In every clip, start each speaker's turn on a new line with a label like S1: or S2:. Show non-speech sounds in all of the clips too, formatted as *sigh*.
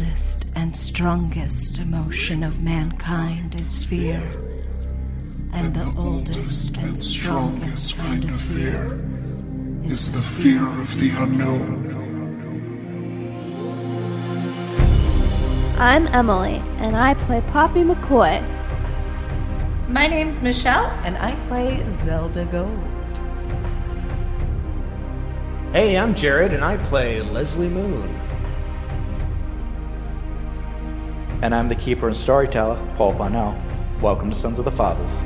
S1: oldest and strongest emotion of mankind is fear. And the oldest and strongest kind of fear
S2: is the fear of the unknown.
S3: I'm Emily, and I play Poppy McCoy.
S4: My name's Michelle.
S5: And I play Zelda Gold.
S6: Hey, I'm Jared, and I play Leslie Moon.
S7: And I'm the keeper and storyteller, Paul Parnell. Welcome to Sons of the Fathers.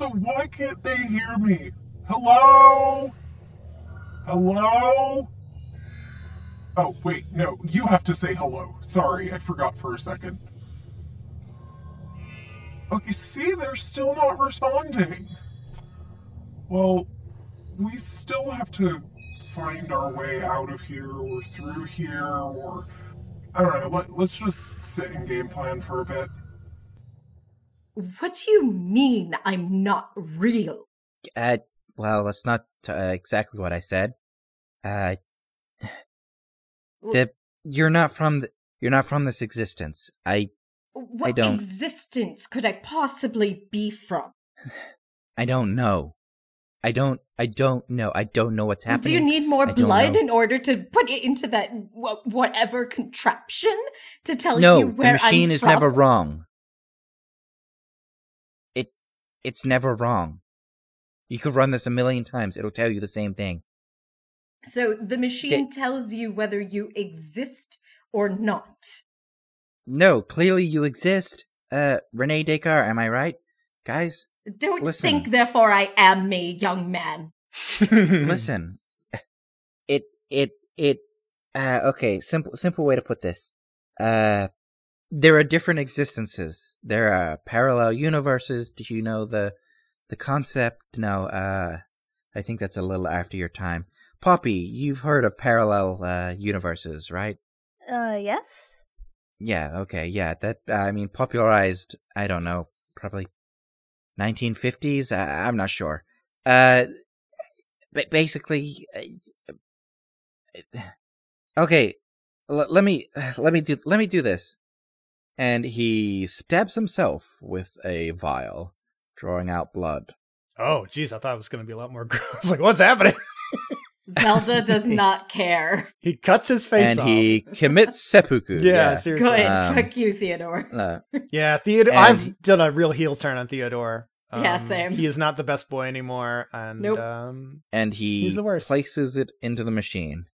S2: Also, why can't they hear me? Hello? Hello? Oh, wait, no, you have to say hello. Sorry, I forgot for a second. Okay, see, they're still not responding. Well, we still have to find our way out of here or through here or I don't know. Let, let's just sit and game plan for a bit.
S4: What do you mean I'm not real?
S8: Uh, well, that's not uh, exactly what I said. Uh, the you're not from the, you're not from this existence. I
S4: What
S8: don't-
S4: existence could I possibly be from? *sighs*
S8: I don't know. I don't I don't know. I don't know what's happening.
S4: Do you need more
S8: I
S4: blood in order to put it into that wh- whatever contraption to tell
S8: No,
S4: you
S8: the
S4: where
S8: machine
S4: I'm
S8: is
S4: from?
S8: never wrong. It it's never wrong. You could run this a million times. It'll tell you the same thing.
S4: So the machine tells you whether you exist or not.
S8: No, clearly you exist. Uh, Rene Descartes, am I right? Guys,
S4: Don't
S8: Listen.
S4: think, therefore I am me, young man. *laughs* *laughs*
S8: listen. It it it uh okay, simple simple way to put this. Uh there are different existences. There are parallel universes. Do you know the the concept? No, uh I think that's a little after your time. Poppy, you've heard of parallel uh universes, right?
S3: Uh, yes?
S8: Yeah, okay, yeah. That uh, I mean popularized, I don't know, probably 1950s, I, I'm not sure. Uh but basically uh, *sighs* okay, l- let me *sighs* let me do let me do this. And he stabs himself with a vial, drawing out blood.
S6: Oh, geez, I thought it was going to be a lot more *laughs* gross. like, what's happening? *laughs*
S4: Zelda does *laughs* not care.
S6: He cuts his face
S8: and
S6: off.
S8: he commits seppuku.
S6: yeah,
S8: yeah.
S6: seriously.
S4: Good.
S8: Um,
S4: Fuck you, Theodore.
S8: Uh,
S6: Yeah, Theodore.
S8: And
S6: I've done a real heel turn on Theodore.
S4: Yeah,
S6: Um,
S4: same.
S6: He is not the best boy anymore, and
S4: Nope.
S6: um,
S8: and he
S6: He's the worst.
S8: places it into the machine.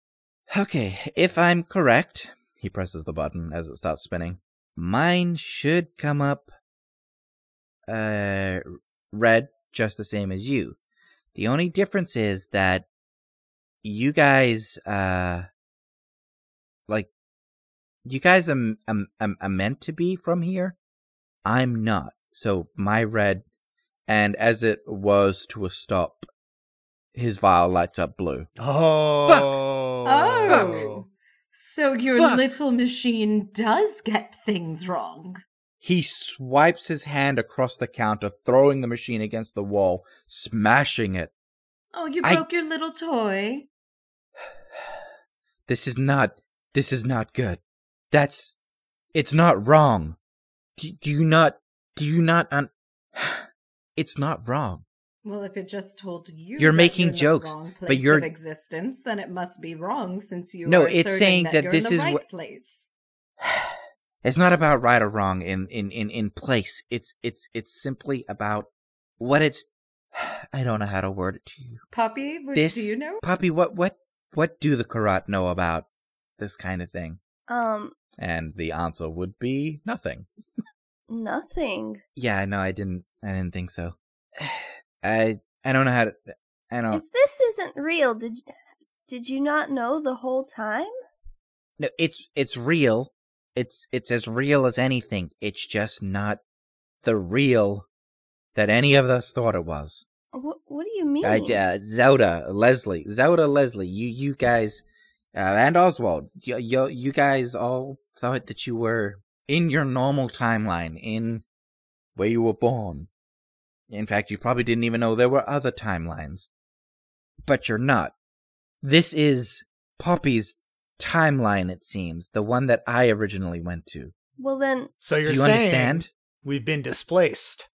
S8: Okay, if I'm correct, he presses the button as it starts spinning. Mine should come up uh red just the same as you. The only difference is that you guys uh like you guys am am am, are meant to be from here. I'm not. So my red and as it was to a stop his vial lights up blue.
S6: oh, Fuck.
S4: Oh. So your
S8: Fuck.
S4: little machine does get things wrong.
S8: He swipes his hand across the counter, throwing the machine against the wall, smashing it.
S4: Oh, you
S8: I-
S4: broke your little toy. *sighs*
S8: This is not. This is not good. That's. It's not wrong. Do, do you not? Do you not? Un- *sighs* it's not wrong.
S4: Well, if it just told you
S8: You're
S4: that
S8: making
S4: you're in the
S8: jokes,
S4: wrong
S8: but
S4: place
S8: you're-
S4: of existence, then it must be wrong since you
S8: No,
S4: are
S8: it's saying
S4: that,
S8: that
S4: you're
S8: this
S4: in the
S8: is
S4: right
S8: what-
S4: place. *sighs*
S8: It's not about right or wrong in in in in place. It's it's it's simply about what it's. *sighs* I don't know how to word it to you.
S4: Poppy, what
S8: This
S4: do you know?
S8: puppy. What what what do the Karat know about this kind of thing?
S3: Um,
S8: And the answer would be nothing.
S3: Nothing.
S8: Yeah, no, I didn't. I didn't think so. *sighs* I I don't know how to. I don't.
S3: If this isn't real, did did you not know the whole time?
S8: No, it's it's real. It's it's as real as anything. It's just not the real that any of us thought it was.
S3: What What do you mean?
S8: I, uh, Zelda, Leslie, Zelda, Leslie, you you guys, uh, and Oswald, you, you you guys all thought that you were in your normal timeline, in where you were born. In fact, you probably didn't even know there were other timelines. But you're not. This is Poppy's timeline, it seems, the one that I originally went to.
S3: well, then,
S6: So you're
S8: Do you
S6: saying
S8: understand?
S6: we've been displaced.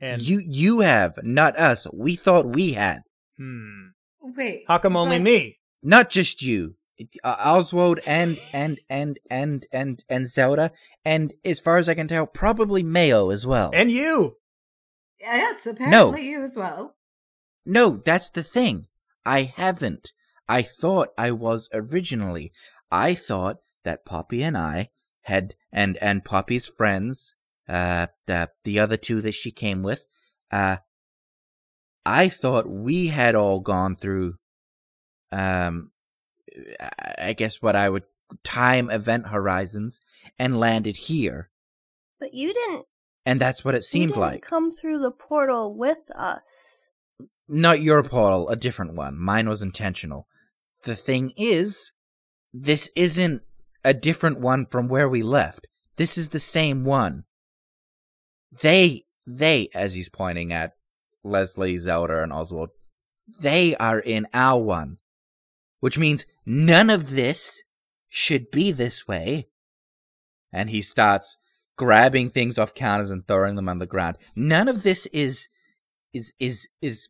S6: And
S8: you you have, not us. We thought we had.
S6: hmm,
S4: Wait.
S6: how come only
S4: but-
S6: me?
S8: not just you uh, oswald and and and and and and zelda and as far as i can tell probably mayo as well
S6: And you.
S4: Yes, apparently you as well.
S8: no that's the thing i haven't i thought i was originally i thought that poppy and i had and and poppy's friends uh the the other two that she came with uh i thought we had all gone through um i guess what i would time event horizons and landed here
S3: but you didn't.
S8: And that's what it
S3: you
S8: seemed
S3: didn't
S8: like.
S3: come through the portal with us.
S8: not your portal a different one. Mine was intentional. The thing is this isn't a different one from where we left. This is the same one. They they as he's pointing at leslie zelda and oswald they are in our one which means none of this should be this way. And he starts grabbing things off counters and throwing them on the ground none of this is is is is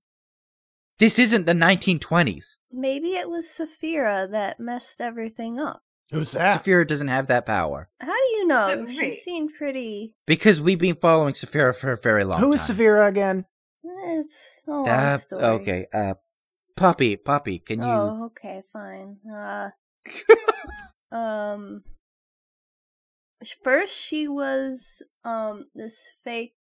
S8: this isn't the 1920s
S3: Maybe it was Saphira that messed everything up.
S6: Who's that?
S8: Saphira doesn't have that power
S3: How do you know?
S4: So,
S3: she seemed pretty.
S8: because we've been following Saphira for a very long
S6: Who
S8: time.
S6: is Saphira again?
S3: It's a long
S8: Uh,
S3: story.
S8: okay, uh, Poppy, Poppy, can you?
S3: Oh, okay, fine. Uh, *laughs* um, sh- first she was um this fake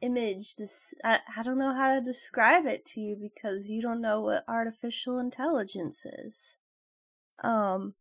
S3: image. This I, I don't know how to describe it to you because you don't know what artificial intelligence is. Um,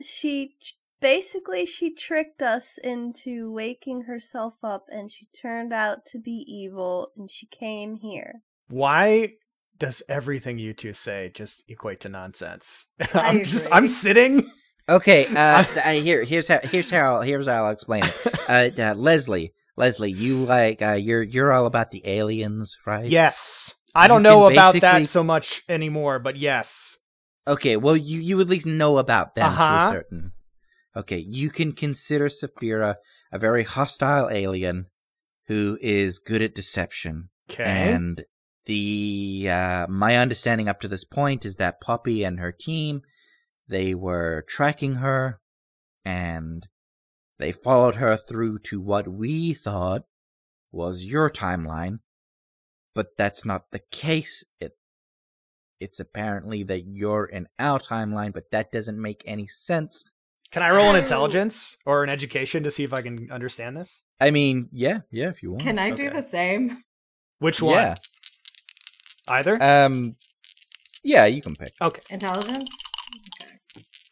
S3: she basically she tricked us into waking herself up, and she turned out to be evil, and she came here.
S6: Why does everything you two say just equate to nonsense? *laughs* I'm just. I'm sitting.
S8: Okay, *laughs* uh, I, here, here's how, here's how, here's how I'll explain it. *laughs* Uh, uh, Leslie, Leslie, you like, uh, you're, you're all about the aliens, right?
S6: Yes. I don't know about
S8: basically-
S6: that so much anymore, but yes.
S8: Okay, well, you, you at least know about them to
S6: Uh-huh.
S8: a certain. Okay, you can consider Saphira a very hostile alien who is good at deception.
S6: Okay.
S8: And the uh, my understanding up to this point is that Poppy and her team they were tracking her and they followed her through to what we thought was your timeline but that's not the case it it's apparently that you're in our timeline but that doesn't make any sense
S6: Can I roll an intelligence or an education to see if I can understand this?
S8: i mean yeah yeah if you want
S4: Can I do the same?
S6: Which one?
S8: yeah
S6: Either?
S8: um yeah you can pick
S6: okay.
S4: Intelligence?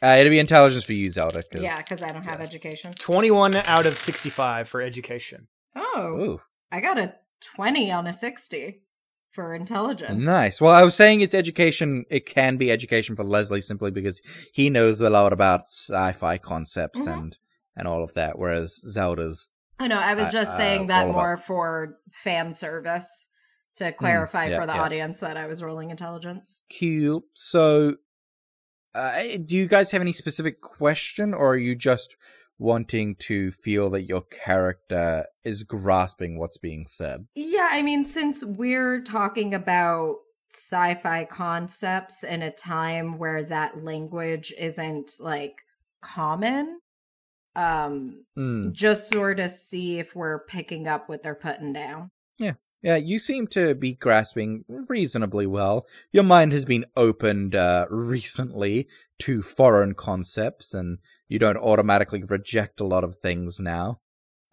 S8: Uh, it'll be intelligence for you zelda 'cause-
S4: Yeah, because I don't have education.
S6: 21 out of 65 for education.
S4: Oh,
S8: Ooh.
S4: I got a 20 on a 60 for intelligence.
S8: Nice. Well, I was saying it's education. It can be education for Leslie simply because he knows a lot about sci-fi concepts
S4: Mhm.
S8: and and all of that, whereas Zelda's.
S4: I know. I was
S8: Uh,
S4: just
S8: uh,
S4: saying that
S8: all about-
S4: more for fan service to clarify
S8: yeah,
S4: for the
S8: yeah.
S4: audience that I was rolling intelligence.
S8: Cool. So, uh, do you guys have any specific question, or are you just wanting to feel that your character is grasping what's being said?
S4: Yeah, I mean, since we're talking about sci fi concepts in a time where that language isn't like common, um,
S8: Hmm.
S4: just sort of see if we're picking up what they're putting down.
S8: Yeah, you seem to be grasping reasonably well. Your mind has been opened uh, recently to foreign concepts, and you don't automatically reject a lot of things now.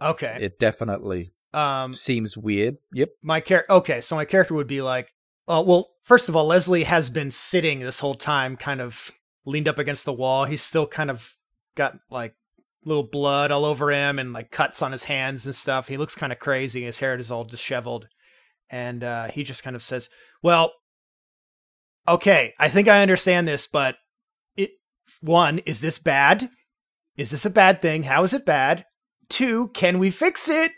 S6: Okay.
S8: It definitely
S6: um,
S8: seems weird. Yep.
S6: my character. Okay, so my character would be like, uh, well, first of all, Leslie has been sitting this whole time, kind of leaned up against the wall. He's still kind of got like little blood all over him and like cuts on his hands and stuff. He looks kind of crazy. His hair is all disheveled, and uh, he just kind of says, "Well, okay, I think I understand this, but it one is this bad? Is this a bad thing? How is it bad? Two, can we fix it?"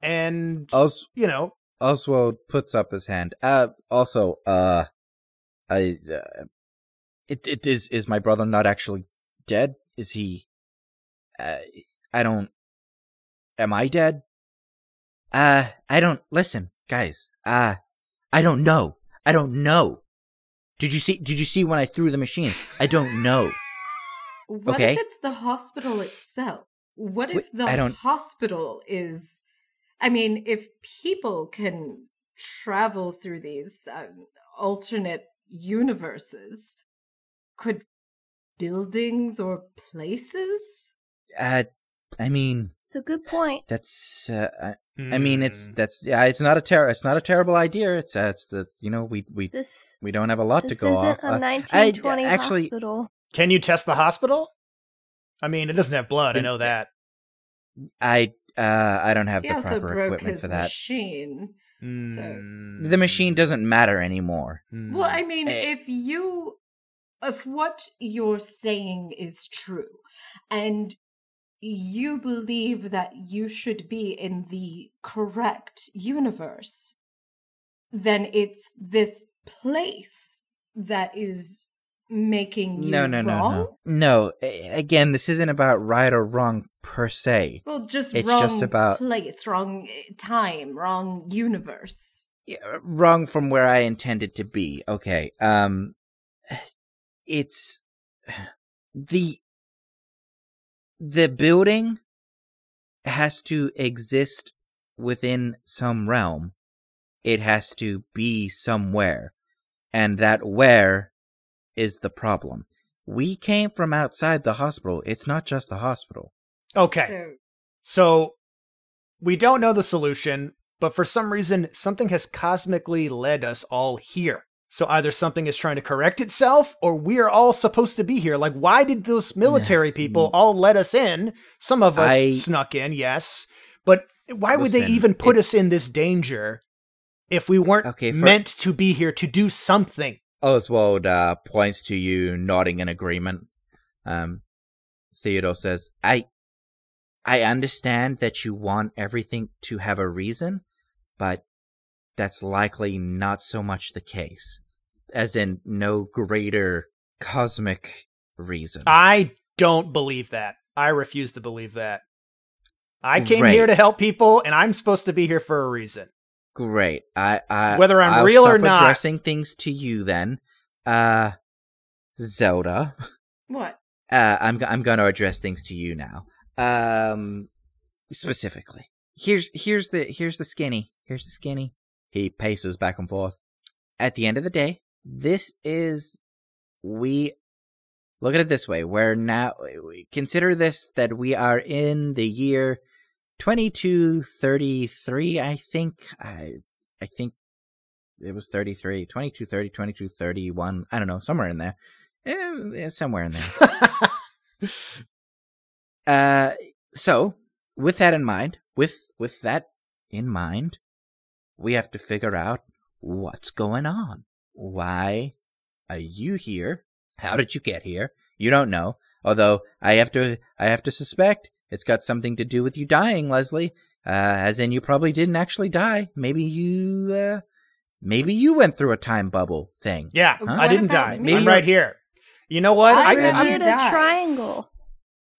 S6: And
S8: Os-
S6: you know,
S8: Oswald puts up his hand. Uh, also, uh, I, uh, it, it is, is my brother not actually dead? Is he, uh, I don't, am I dead? Uh, I don't, listen, guys, uh, I don't know. I don't know. Did you see, did you see when I threw the machine? I don't know.
S4: What
S8: Okay.
S4: if it's the hospital itself? What if the
S8: I don't-
S4: hospital is. I mean, if people can travel through these um, alternate universes, could buildings or places?
S8: Uh, I mean,
S3: It's a good point.
S8: that's, uh, I, I mean, it's,
S6: Hmm.
S8: that's, yeah, it's not a ter- it's not a terrible idea. It's, uh, it's the, you know, we, we,
S3: This
S8: we don't have a lot
S3: this
S8: to go
S3: isn't
S8: off.
S3: a
S8: Uh,
S3: 1920
S8: actually-
S3: hospital.
S6: Can you test the hospital? I mean, it doesn't have blood. I know that.
S8: I uh I don't have
S4: He
S8: the
S4: also
S8: proper
S4: broke
S8: equipment
S4: his
S8: for that.
S4: machine.
S6: Mm.
S8: The machine doesn't matter anymore.
S6: Mm.
S4: Well, I mean,
S8: Eh.
S4: if you, if what you're saying is true, and you believe that you should be in the correct universe, then it's this place that is making you
S8: No, no, no,
S4: wrong.
S8: no. No, a- again, this isn't about right or wrong per se.
S4: Well, just
S8: It's
S4: wrong
S8: just about-
S4: place, wrong eh, time, wrong universe.
S8: Yeah, wrong from where I intended to be. Okay. Um *sighs* it's *sighs* the the building has to exist within some realm. It has to be somewhere. And that where is the problem. We came from outside the hospital. It's not just the hospital.
S6: Okay.
S4: So,
S6: So we don't know the solution, but for some reason, something has cosmically led us all here. So either something is trying to correct itself, or we are all supposed to be here. Like, why did those military people all let us in? Some of us
S8: I-
S6: snuck in, yes, but why would they even put us in this danger if we weren't
S8: Okay, for-
S6: meant to be here to do something?
S8: Oswald uh, points to you, nodding in agreement. Um, Theodore says, "I, I understand that you want everything to have a reason, but that's likely not so much the case. As in, no greater cosmic reason.
S6: I don't believe that. I refuse to believe that. I came
S8: Right.
S6: here to help people, and I'm supposed to be here for a reason.
S8: Great. I, I
S6: Whether I'm
S8: I'll
S6: real or not.
S8: addressing things to you then. Uh, Zelda.
S4: what?
S8: uh, I'm I'm going to address things to you now. Um, specifically, here's here's the here's the skinny. Here's the skinny. He paces back and forth. At the end of the day, this is we look at it this way. We're now we consider this that we are in the year 2233. I think I I think it was 33, 2230, 2231. I don't know, somewhere in there. Eh, somewhere in there. *laughs* Uh, so with that in mind, with with that in mind, we have to figure out what's going on. Why are you here? How did you get here? You don't know. Although I have to, I have to suspect it's got something to do with you dying, Leslie. Uh, as in you probably didn't actually die. Maybe you, uh, maybe you went through a time bubble thing.
S6: Yeah,
S4: What
S6: I didn't die.
S4: me?
S6: I'm right here. You know what?
S4: I
S6: I,
S4: really
S6: I'm-
S3: Reviewed a
S4: die.
S3: triangle.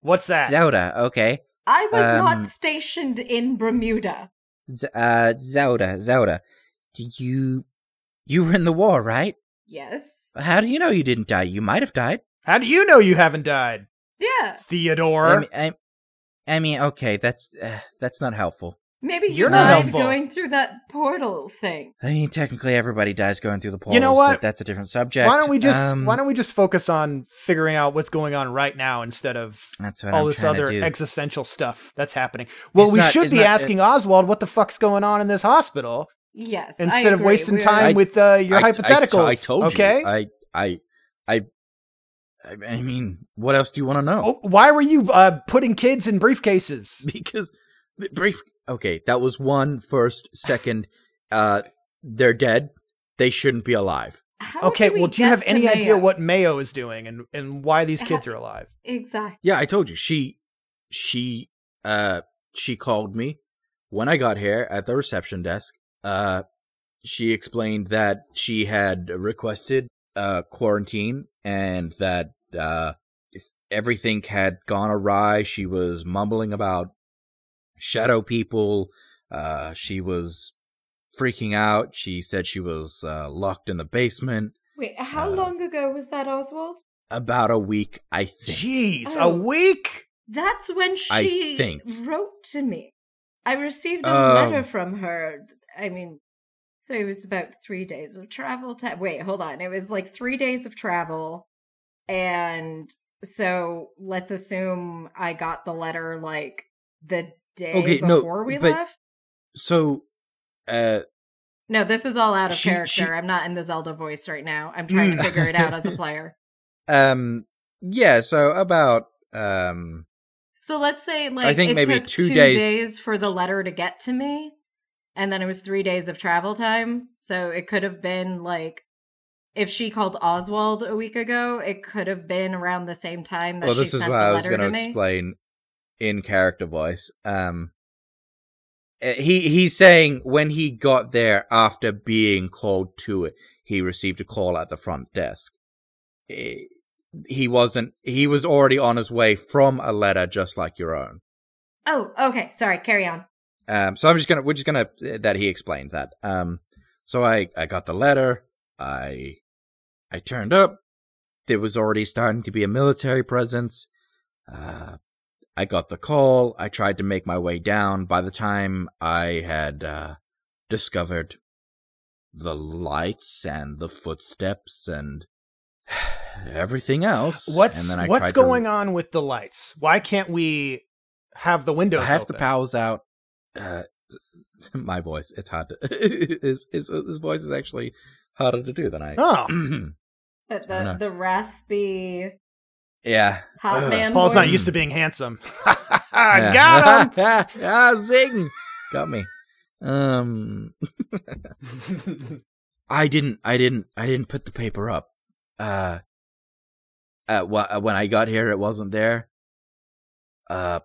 S6: what's that?
S8: Zelda, okay.
S4: I was
S8: Um,
S4: not stationed in Bermuda.
S8: Z- uh, Zelda, Zelda, do you, you were in the war, right?
S4: Yes.
S8: How do you know you didn't die? You might have died.
S6: How do you know you haven't died,
S4: Yeah.
S6: Theodore?
S8: I mean, I, I mean, okay, that's uh, that's not helpful.
S4: Maybe you
S6: You're not
S4: died
S6: helpful.
S4: going through that portal thing.
S8: I mean, technically, everybody dies going through the portals.
S6: You know what?
S8: But that's a different subject.
S6: Why don't we just
S8: Um,
S6: Why don't we just focus on figuring out what's going on right now instead of
S8: That's what
S6: all
S8: I'm
S6: this
S8: trying to
S6: other
S8: do.
S6: existential stuff that's happening? Well,
S8: It's
S6: we
S8: not-
S6: should
S8: it's
S6: be
S8: not-
S6: asking Oswald what the fuck's going on in this hospital
S4: Yes. I
S6: instead of
S4: agree.
S6: wasting
S4: We're-
S6: time
S8: I-
S6: with uh, your
S8: I- I-
S6: hypotheticals.
S8: I, told
S6: okay.
S8: you. I, I, I, I, I mean, what else do you want to know?
S6: Oh, why were you uh, putting kids in briefcases? *laughs*
S8: Because brief. Okay, that was one first. Second, uh, they're dead. They shouldn't be alive.
S4: How
S6: Okay,
S4: we
S6: well, do you have
S4: to
S6: any idea what Mayo is doing and, and why these kids are alive?
S4: Exactly.
S8: Yeah, I told you. She, she, uh, she called me when I got here at the reception desk. Uh, she explained that she had requested uh quarantine and that uh if everything had gone awry. She was mumbling about shadow people. Uh, she was freaking out. She said she was uh, locked in the basement.
S4: Wait, how
S8: Uh,
S4: long ago was that, Oswald?
S8: About a week, I think.
S6: Jeez,
S4: Oh.
S6: a week?
S4: That's when she
S8: I
S4: she
S8: think.
S4: wrote to me. I received a
S8: Um,
S4: letter from her. I mean, so it was about three days of travel time. Wait, hold on. It was like three days of travel. And so let's assume I got the letter like the day
S8: Okay, no,
S4: we
S8: but-
S4: left.
S8: So, uh,
S4: No, this is all out of
S8: She-
S4: character.
S8: she-
S4: I'm not in the Zelda voice right now. I'm trying
S6: Mm.
S4: to figure it out as a *laughs* player.
S8: um, yeah. So about um,
S4: So let's say like I
S8: think
S4: it
S8: maybe
S4: took
S8: two
S4: two
S8: days-
S4: days. for the letter to get to me, and then it was three days of travel time. So it could have been like if she called Oswald a week ago, it could have been around the same time that
S8: well,
S4: she
S8: this is
S4: sent
S8: what
S4: the
S8: I was
S4: letter
S8: going
S4: to
S8: to
S4: me.
S8: explain in character voice. Um, uh, he he's saying when he got there after being called to it, he received a call at the front desk. Eh, He wasn't. He was already on his way from a letter just like your own.
S4: Oh, okay. Sorry. Carry on.
S8: Um, so I'm just gonna, we're just gonna that he explained that. Um, so I I got the letter. I I turned up. There was already starting to be a military presence. Uh, I got the call. I tried to make my way down. By the time I had uh, discovered the lights and the footsteps and *sighs* everything else,
S6: What's
S8: and then I
S6: what's
S8: tried
S6: going
S8: to,
S6: on with the lights? Why can't we have the windows
S8: I have
S6: open?
S8: the powers out. Uh, *laughs* my voice, it's hard to. *laughs* his, his, his voice is actually harder to do than I.
S6: Oh, *clears throat*
S4: But
S8: I don't know.
S4: the the raspy
S8: yeah.
S4: hot
S8: Ugh.
S4: man.
S6: Paul's not used to being handsome.
S8: Yeah. *laughs* *laughs*
S6: Got him. *laughs*
S8: ah, zing! Got me. Um, I didn't. I didn't. I didn't put the paper up. Uh, uh, when I got here, it wasn't there. Uh,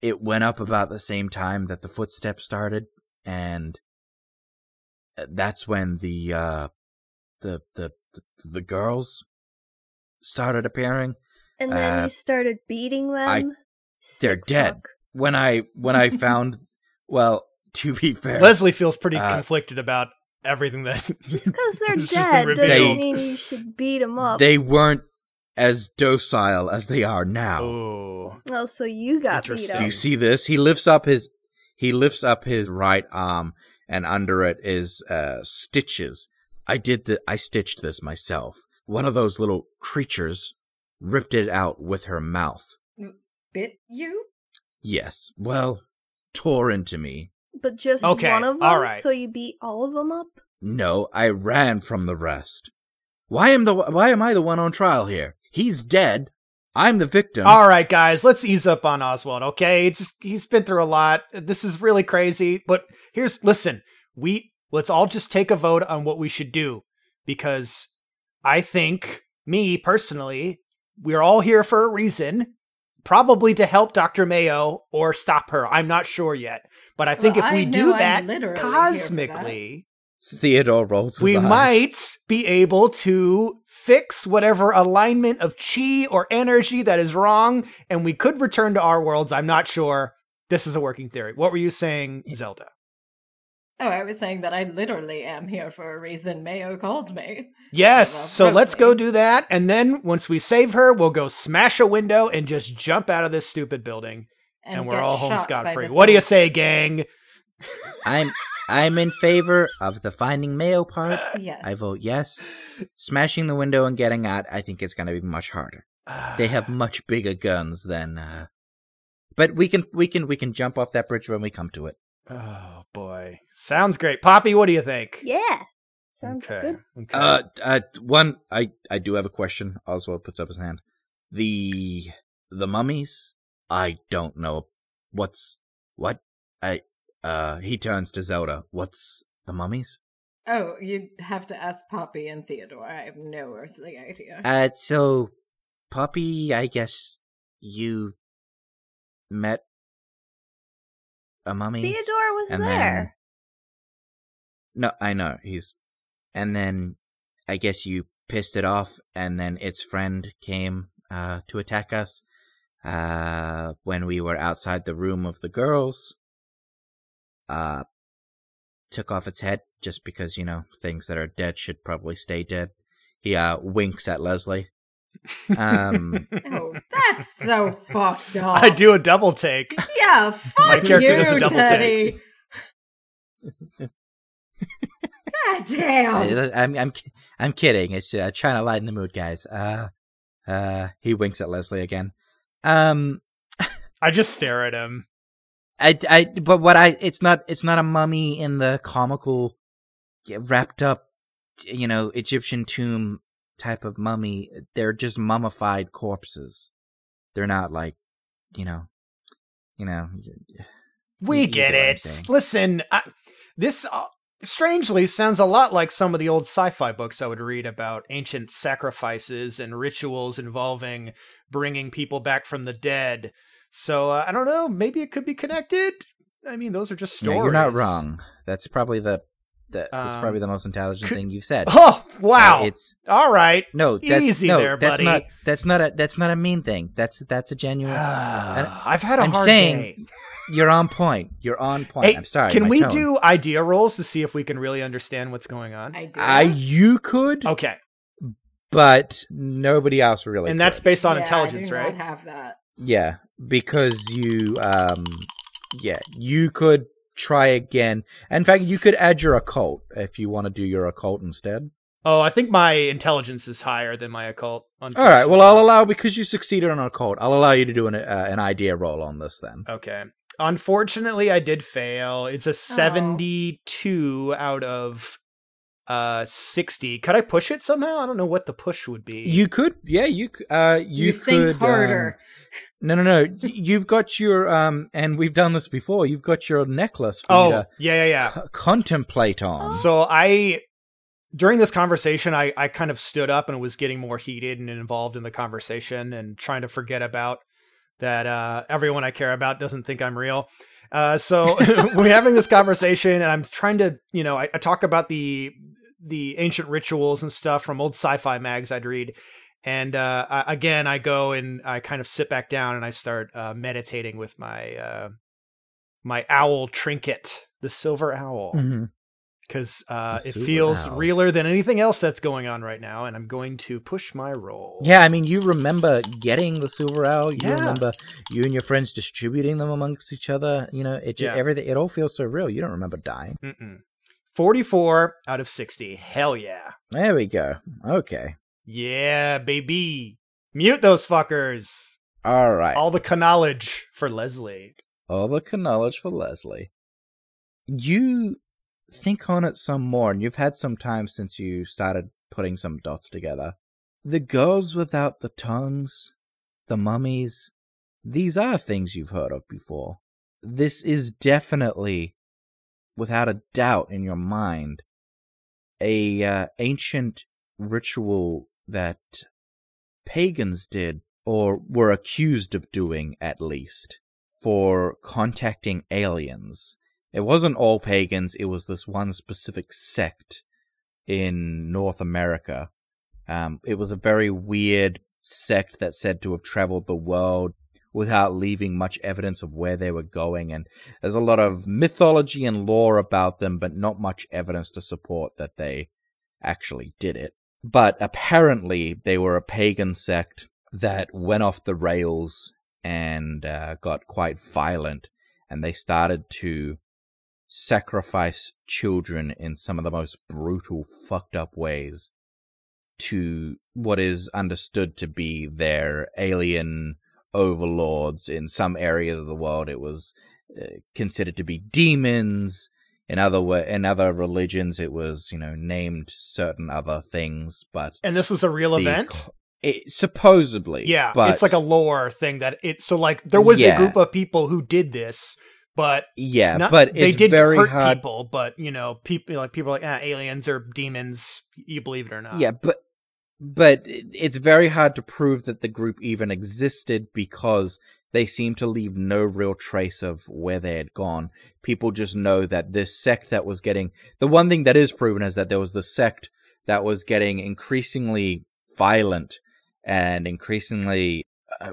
S8: it went up about the same time that the footsteps started, and uh, that's when the uh, the the the, the girls started appearing.
S3: And then
S8: Uh,
S3: you started beating them.
S8: I- they're
S3: Sick
S8: dead.
S3: fuck.
S8: When I when I *laughs* found, well, to be fair,
S6: Leslie feels pretty
S8: Uh,
S6: conflicted about everything that. *laughs*
S3: Just because they're
S6: has *laughs* just been
S3: dead doesn't
S6: revealed.
S3: mean you should beat them up.
S8: they weren't as docile as they are now.
S6: Oh,
S3: oh, so you got beat up.
S8: Do you see this? He lifts up his he lifts up his right arm, and under it is uh, stitches. I did the I stitched this myself. One of those little creatures ripped it out with her mouth.
S4: bit you.
S8: Yes, well, tore into me.
S3: But just
S6: Okay,
S3: one of them,
S6: all right.
S3: so you beat all of them up?
S8: No, I ran from the rest. Why am the why am I the one on trial here? He's dead. I'm the victim.
S6: all right, guys, let's ease up on Oswald. Okay, it's just, he's been through a lot. This is really crazy. But here's listen, we let's all just take a vote on what we should do because I think me personally, we're all here for a reason. Probably to help Dr. Mayo or stop her. I'm not sure yet. But I think
S4: Well,
S6: if we do
S4: I'm
S6: that
S4: literally here for that.
S6: cosmically,
S8: Theodore rolls his
S6: we
S8: eyes.
S6: might be able to fix whatever alignment of chi or energy that is wrong, and we could return to our worlds. I'm not sure. This is a working theory. What were you saying, Zelda?
S4: Oh, I was saying that I literally am here for a reason. Mayo called me.
S6: Yes, so let's go do that, and then once we save her, we'll go smash a window and just jump out of this stupid building. and, we're all home
S4: shot
S6: scot free. What do you say, gang?
S8: I'm I'm in favor of the finding Mayo part.
S4: Yes.
S8: I vote yes. Smashing the window and getting out, I think it's going to be much harder. They have *sighs* much bigger guns than. Uh... But we can we can we can jump off that bridge when we come to it.
S6: Oh boy, sounds great. Poppy, what do you think?
S3: Yeah. Sounds
S6: okay.
S3: good.
S6: Okay.
S8: Uh, uh, one, I I do have a question. Oswald puts up his hand. The the mummies. I don't know what's what. I uh, he turns to Zelda. What's the mummies?
S4: Oh, you'd have to ask Poppy and Theodore. I have no earthly idea.
S8: Uh, so, Poppy, I guess you met a mummy.
S3: Theodore was
S8: and
S3: there.
S8: Then, no, I know he's, and then I guess you pissed it off, and then its friend came uh, to attack us uh, when we were outside the room of the girls. Uh, took off its head just because you know things that are dead should probably stay dead. He uh, winks at Leslie. *laughs* Um,
S4: oh, that's so fucked up. *laughs*
S6: I do a double take.
S4: Yeah, *laughs* fuck
S6: character
S4: you,
S6: does a double
S4: Teddy. God damn.
S8: I- I'm I'm I'm kidding. It's uh, trying to lighten the mood, guys. Uh, uh, he winks at Leslie again. Um, *laughs*
S6: I just stare at him.
S8: I, I, but what I, it's not, it's not a mummy in the comical, wrapped up, you know, Egyptian tomb type of mummy. They're just mummified corpses. They're not like, you know, you know.
S6: We
S8: you
S6: get
S8: what
S6: it. Listen, I, this uh, strangely sounds a lot like some of the old sci-fi books I would read about ancient sacrifices and rituals involving bringing people back from the dead. So uh, I don't know. Maybe it could be connected. I mean, those are just stories.
S8: Yeah, you're not wrong. That's probably the, the that's
S6: Um,
S8: probably the most intelligent
S6: could-
S8: thing you've said. *laughs*
S6: Oh wow!
S8: Uh, it's
S6: All right.
S8: no, that's,
S6: Easy
S8: no,
S6: there,
S8: that's
S6: buddy.
S8: not that's not a that's not a mean thing. That's that's a genuine. *sighs*
S6: I've had a
S8: I'm
S6: hard
S8: saying
S6: day.
S8: You're on point. You're on point.
S6: Hey,
S8: I'm sorry.
S6: Can we
S8: tone.
S6: do idea rolls to see if we can really understand what's going on?
S4: I do.
S8: I you could,
S6: Okay,
S8: but nobody else really.
S6: and that's based on
S4: Yeah,
S6: intelligence,
S4: I
S6: right?
S4: Not have that.
S8: yeah, because you um, yeah, you could try again. In fact, you could add your occult if you want to do your occult instead.
S6: Oh, I think my intelligence is higher than my occult.
S8: All right. Well. I'll allow because you succeeded on occult. I'll allow you to do an uh, an idea roll on this then.
S6: Okay. Unfortunately, I did fail. It's a 72 out of uh 60. Could I push it somehow? I don't know what the push would be.
S8: You could, yeah, you uh, you,
S4: You, think harder.
S8: um, no, no, no. You've got your um, and we've done this before. You've got your necklace for you
S6: Oh, yeah, yeah, yeah.
S8: c- contemplate on.
S6: So I during this conversation I I kind of stood up and was getting more heated and involved in the conversation and trying to forget about that uh everyone I care about doesn't think I'm real. Uh so *laughs* we're having this conversation and I'm trying to, you know, I, I talk about the the ancient rituals and stuff from old sci-fi mags I'd read. And uh I, again I go and I kind of sit back down and I start uh meditating with my uh my owl trinket, the silver owl because uh,
S8: The
S6: it feels
S8: owl.
S6: realer than anything else that's going on right now, and I'm going to push my roll.
S8: Yeah, I mean, you remember getting the silver owl. You
S6: Yeah.
S8: remember you and your friends distributing them amongst each other. You know, it
S6: Yeah.
S8: everything. It all feels so real. You don't remember dying.
S6: Mm-mm. 44 out of 60. Hell yeah.
S8: There we go. Okay.
S6: Yeah, baby. Mute those fuckers.
S8: All right.
S6: All the knowledge for Leslie.
S8: All the knowledge for Leslie. You think on it some more, and you've had some time since you started putting some dots together. The girls without the tongues, the mummies, these are things you've heard of before. This is definitely, without a doubt in your mind, a uh, ancient ritual that pagans did, or were accused of doing at least for contacting aliens. It wasn't all pagans, it was this one specific sect in North America. Um, it was a very weird sect that said to have traveled the world without leaving much evidence of where they were going. And there's a lot of mythology and lore about them, but not much evidence to support that they actually did it. But apparently, they were a pagan sect that went off the rails and uh, got quite violent, and they started to sacrifice children in some of the most brutal, fucked up ways to what is understood to be their alien overlords. In some areas of the world, it was uh, considered to be demons. In other in other religions, it was you know named certain other things, but
S6: And this was a real
S8: the
S6: event.
S8: it, supposedly,
S6: Yeah,
S8: but
S6: it's like a lore thing that it. So like there was a group of people who did this, but
S8: yeah,
S6: not-
S8: but
S6: they did
S8: very
S6: hurt
S8: hard.
S6: people. But you know, people like people like ah, aliens or demons. You believe it or not?
S8: Yeah, but but it's very hard to prove that the group even existed because they seem to leave no real trace of where they had gone. People just know that this sect that was getting the one thing that is proven is that there was the sect that was getting increasingly violent and increasingly uh,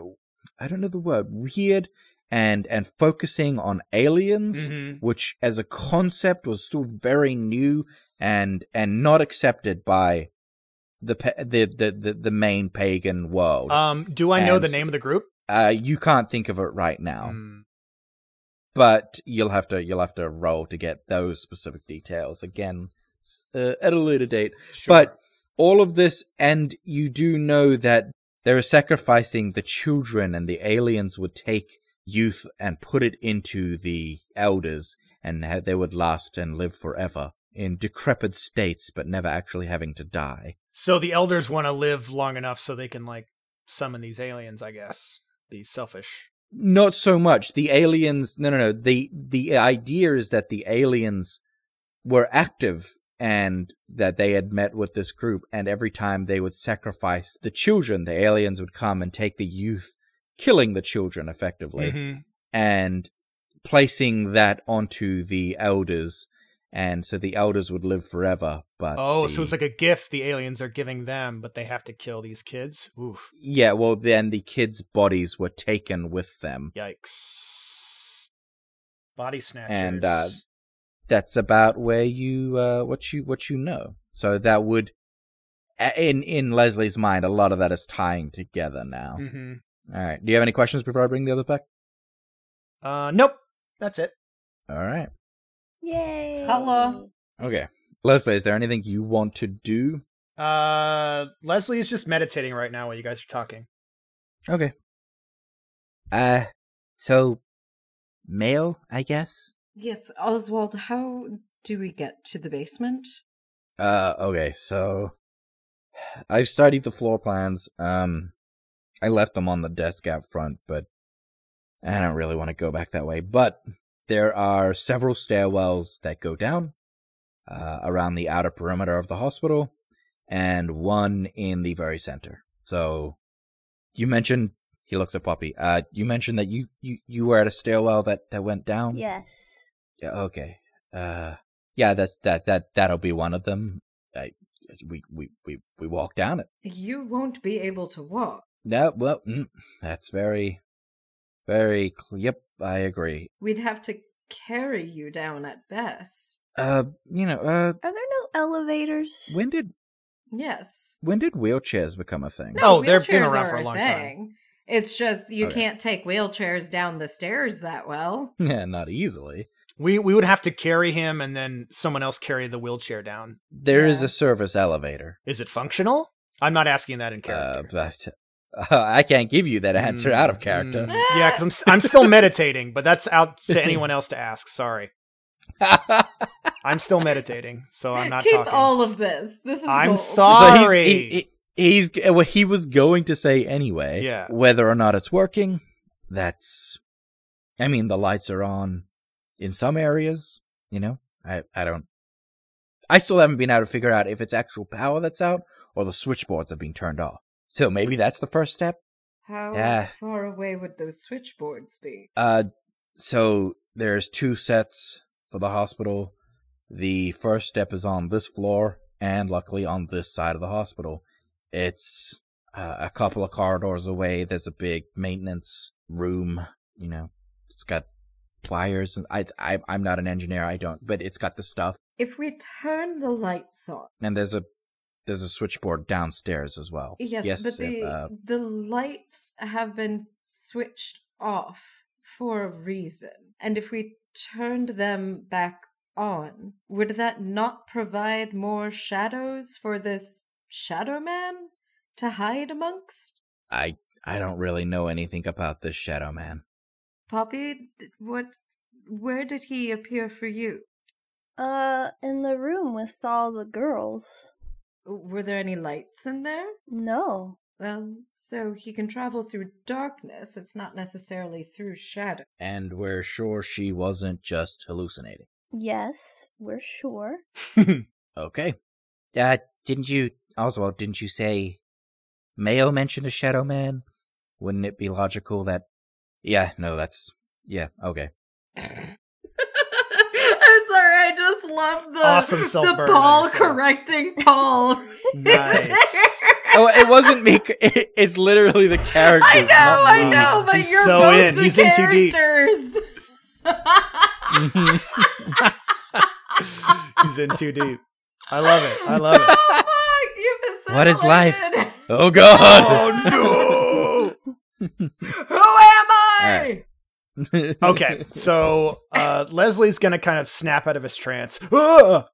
S8: I don't know the word weird and and focusing on aliens
S6: Mhm.
S8: which as a concept was still very new and and not accepted by the the the the, the main pagan world.
S6: Um, do I know
S8: And
S6: the name of the group?
S8: Uh, you can't think of it right now,
S6: Mm,
S8: but you'll have to you'll have to roll to get those specific details again uh, at a later date.
S6: sure.
S8: But all of this, and you do know that they're sacrificing the children, and the aliens would take youth and put it into the elders, and they would last and live forever in decrepit states, but never actually having to die.
S6: so the elders want to live long enough so they can like summon these aliens. I guess be selfish.
S8: Not so much the aliens. No, no, no. the The idea is that the aliens were active and that they had met with this group, and every time they would sacrifice the children, the aliens would come and take the youth, killing the children effectively,
S6: Mhm.
S8: and placing that onto the elders, and so the elders would live forever. But
S6: Oh, so it's like a gift the aliens are giving them, but they have to kill these kids. Oof!
S8: yeah. Well, then the kids' bodies were taken with them.
S6: Yikes! Body snatchers.
S8: And, uh, that's about where you uh what you what you know so that would in in leslie's mind a lot of that is tying together now
S6: hmm
S8: all right do you have any questions before i bring the other back
S6: Uh, nope. That's it.
S8: all right
S3: Yay!
S4: Hello.
S8: okay leslie is there anything you want to do
S6: Uh, Leslie is just meditating right now while you guys are talking.
S8: okay uh so mail i guess
S4: Yes, Oswald, how do we get to the basement?
S8: Uh, okay, so I've studied the floor plans. Um, I left them on the desk out front, but I don't really want to go back that way. But there are several stairwells that go down uh, around the outer perimeter of the hospital, and one in the very center. So you mentioned he looks at Poppy. Uh, you mentioned that you you you were at a stairwell that that went down.
S3: Yes.
S8: Yeah, okay. Uh yeah, that's that that that'll be one of them. I we we we we walk down it.
S4: You won't be able to walk.
S8: No, well, mm, that's very very cl- yep, I agree.
S4: We'd have to carry you down at best.
S8: Uh, you know, uh
S3: Are there no elevators?
S8: when did
S4: Yes.
S8: when did wheelchairs become a thing?
S6: No. Oh, they've been
S4: wheelchairs
S6: around
S4: are
S6: for a long time.
S4: thing. It's just you
S8: Okay.
S4: can't take wheelchairs down the stairs that well. *laughs*
S8: Yeah, not easily.
S6: We we would have to carry him and then someone else carry the wheelchair down.
S8: There is
S4: Yeah.
S8: a service elevator.
S6: Is it functional? I'm not asking that in character.
S8: Uh, but uh, *laughs* I can't give you that answer out of
S6: Mm,
S8: character.
S6: mm. Yeah, because I'm s- I'm still meditating, but that's out to *laughs* anyone else to ask. Sorry, *laughs* I'm still meditating, so I'm not
S4: Keep
S6: talking.
S4: all of this. This is
S6: I'm
S4: gold.
S6: sorry.
S8: So he's he, he- he's well, he was going to say anyway.
S6: Yeah.
S8: Whether or not it's working, that's. I mean, the lights are on in some areas. You know, I I don't. I still haven't been able to figure out if it's actual power that's out or the switchboards have been turned off. So maybe that's the first step.
S4: How
S8: Yeah.
S4: far away would those switchboards be?
S8: Uh, so there's two sets for the hospital. The first step is on this floor, and luckily on this side of the hospital. It's uh, a couple of corridors away. There's a big maintenance room. You know, it's got wires, and I, I I'm not an engineer. I don't, but it's got the stuff.
S4: If we turn the lights on.
S8: And there's a there's a switchboard downstairs as well.
S4: Yes, but the
S8: uh,
S4: the lights have been switched off for a reason. And if we turned them back on, would that not provide more shadows for this Shadow Man to hide amongst?
S8: I I don't really know anything about this Shadow Man.
S4: Poppy, what? Where did he appear for you?
S3: Uh, in the room with all the girls.
S4: Were there any lights in there?
S3: No.
S4: Well, so he can travel through darkness. It's not necessarily through shadow.
S8: And we're sure she wasn't just hallucinating.
S3: Yes, we're sure. *laughs*
S8: Okay. Uh, didn't you, Oswald, didn't you say Mayo mentioned a Shadow Man? Wouldn't it be logical that. Yeah, no, that's. Yeah, okay. *laughs*
S4: I'm sorry, I just love the
S6: Awesome
S4: the
S6: self-burn
S4: Paul
S6: on
S4: correcting Paul.
S6: Nice. *laughs*
S8: Oh, it wasn't me. It, it's literally the characters.
S4: I know, I
S8: me.
S4: know, but
S6: He's
S4: you're
S6: so
S4: both
S6: in.
S4: the
S6: He's in too deep.
S4: characters.
S8: Mhm. *laughs*
S6: He's in too deep. I love it. I love it. *laughs*
S4: Oh, fuck,
S8: What is life? oh, God!
S6: Oh no!
S4: Who am I?
S6: No! Okay, so uh, Leslie's gonna kind of snap out of his trance, Ah!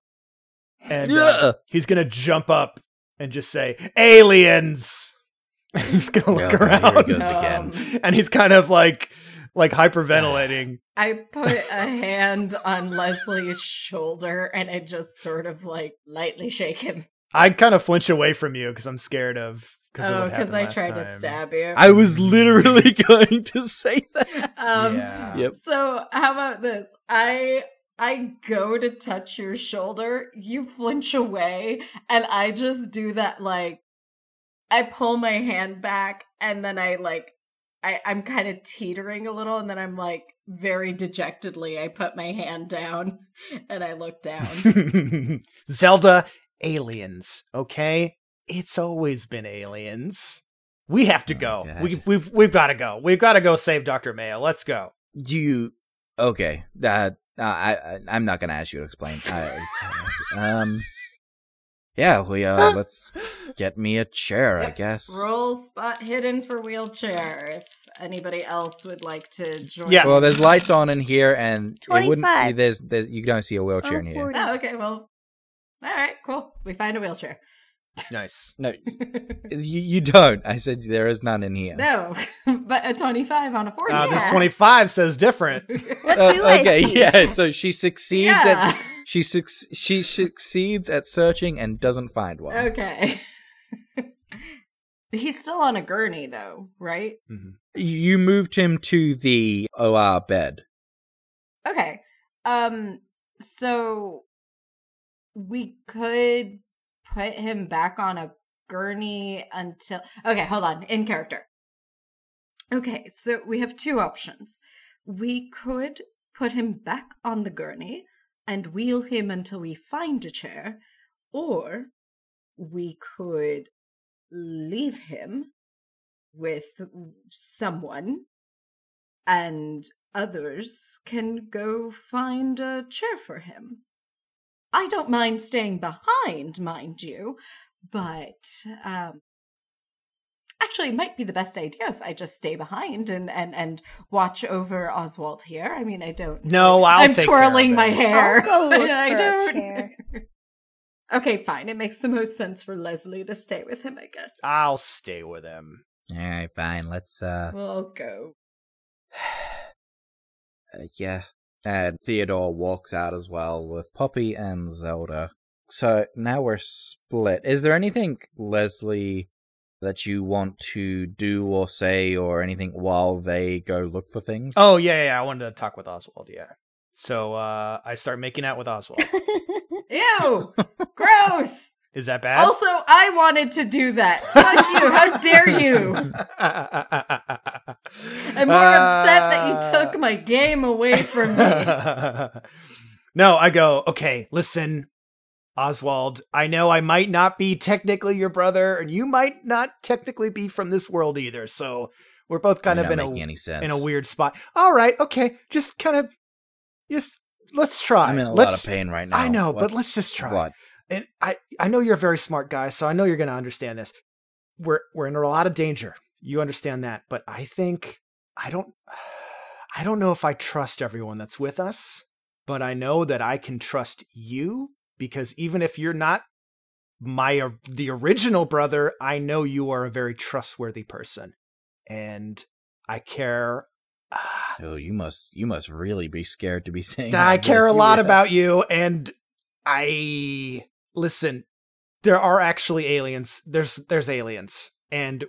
S6: and uh, he's gonna jump up and just say, "Aliens!" *laughs* he's gonna look
S8: Oh, here he
S6: around,
S8: goes again.
S4: Um,
S6: and he's kind of like like hyperventilating.
S4: I put a hand on Leslie's shoulder and I just sort of like lightly shake him.
S6: I kind of flinch away from you because I'm scared of because
S4: Oh,
S6: because
S4: because I tried to stab you.
S8: I was literally *laughs* going to say that.
S4: Um,
S6: yeah.
S8: Yep.
S4: So how about this? I I go to touch your shoulder, you flinch away, and I just do that like I pull my hand back and then I like I, I'm kind of teetering a little and then I'm like very dejectedly I put my hand down *laughs* and I look down. *laughs*
S6: Zelda, aliens. Okay, it's always been aliens. We have to
S8: Oh,
S6: go.
S8: God.
S6: We, we've we've got to go. We've got to go save Doctor Mayo. Let's go.
S8: Do you? Okay. Uh, uh, I, I I'm not gonna ask you to explain. I, um. Yeah, we uh, *laughs* let's get me a chair, I guess.
S4: Roll spot hidden for wheelchair if anybody else would like to join.
S6: Yeah.
S8: Well, there's lights on in here, and it wouldn't.
S3: 25.
S8: There's, there's, you don't see a wheelchair
S3: Oh,
S8: in here.
S3: 40.
S4: Oh, okay, well. All right, cool. We find a wheelchair.
S6: Nice.
S8: No, you, you don't. I said there is none in here.
S4: No, *laughs* but a 25 on a 40.
S6: Uh, This twenty five says different.
S3: What *laughs*
S8: Uh,
S3: do I
S8: okay,
S3: see?
S8: yeah. So she succeeds
S4: Yeah.
S8: at she suc she succeeds at searching and doesn't find one.
S4: Okay. *laughs* He's still on a gurney, though, right?
S8: You moved him to the OR bed.
S4: Okay. Um, so we could put him back on a gurney until. Okay, hold on. In character. Okay, so we have two options. We could put him back on the gurney and wheel him until we find a chair, or we could leave him with someone and others can go find a chair for him. I don't mind staying behind, mind you, but um, actually, it might be the best idea if I just stay behind and and and watch over Oswald here. I mean, I don't.
S6: No, *laughs* I'll
S4: I'm
S6: take care of
S4: twirling my hair.
S3: I'll go *laughs* look
S4: I
S3: for a
S4: don't.
S3: chair. *laughs*
S4: okay, fine. It makes the most sense for Leslie to stay with him, I guess.
S6: I'll stay with him.
S8: All right, fine. Let's uh,
S4: we'll go. *sighs*
S8: uh yeah. And Theodore walks out as well with Poppy and Zelda. So now we're split. Is there anything, Leslie, that you want to do or say or anything while they go look for things?
S6: Oh yeah, yeah. I wanted to talk with Oswald. Yeah. So uh, I start making out with Oswald. *laughs*
S4: Ew! Gross!
S6: Is that bad?
S4: Also, I wanted to do that. Fuck you! How dare you! *laughs* I'm more upset that you uh, took my game away from me. *laughs*
S6: no, I go, okay, listen, Oswald, I know I might not be technically your brother, and you might not technically be from this world either. So we're both kind
S8: You're
S6: of in a
S8: any sense.
S6: in a weird spot. All right, okay, just kind of just let's try.
S8: I'm in a
S6: let's,
S8: lot of pain right now.
S6: I know, but let's just try.
S8: What?
S6: And I I know you're a very smart guy, so I know you're going to understand this. We're we're in a lot of danger. You understand that, but I think I don't *sighs* I don't know if I trust everyone that's with us, but I know that I can trust you because even if you're not my the original brother, I know you are a very trustworthy person. And I care *sighs*
S8: Oh, you must you must really be scared to be *laughs* saying.
S6: I care a lot about you and I listen, there are actually aliens. There's there's aliens and